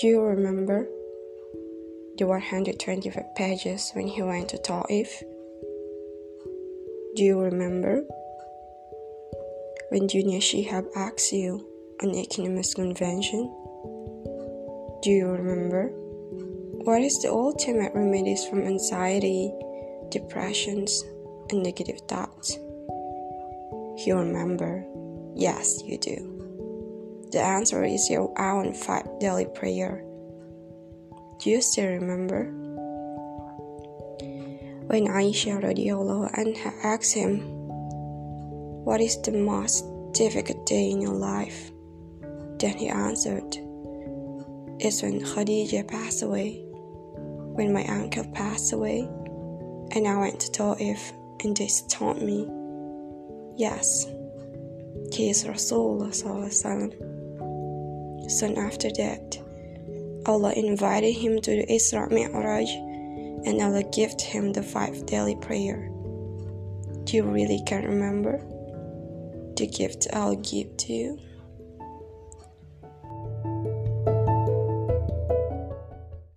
Do you remember the 125 pages when he went to Ta'if? Do you remember when Junior Shihab asked you on economist convention? Do you remember? What is the ultimate remedies from anxiety, depressions, and negative thoughts? You remember? Yes, you do. The answer is your own five daily prayer. Do you still remember? When Aisha radiallahu anha asked him, What is the most difficult day in your life? Then he answered, It's when Khadija passed away, when my uncle passed away, and I went to Ta'if and they told me, Yes, he is Rasulullah. Soon after that, Allah invited him to the Isra Mi'raj and Allah gifted him the five daily prayer. Do you really can remember the gift I'll give to you?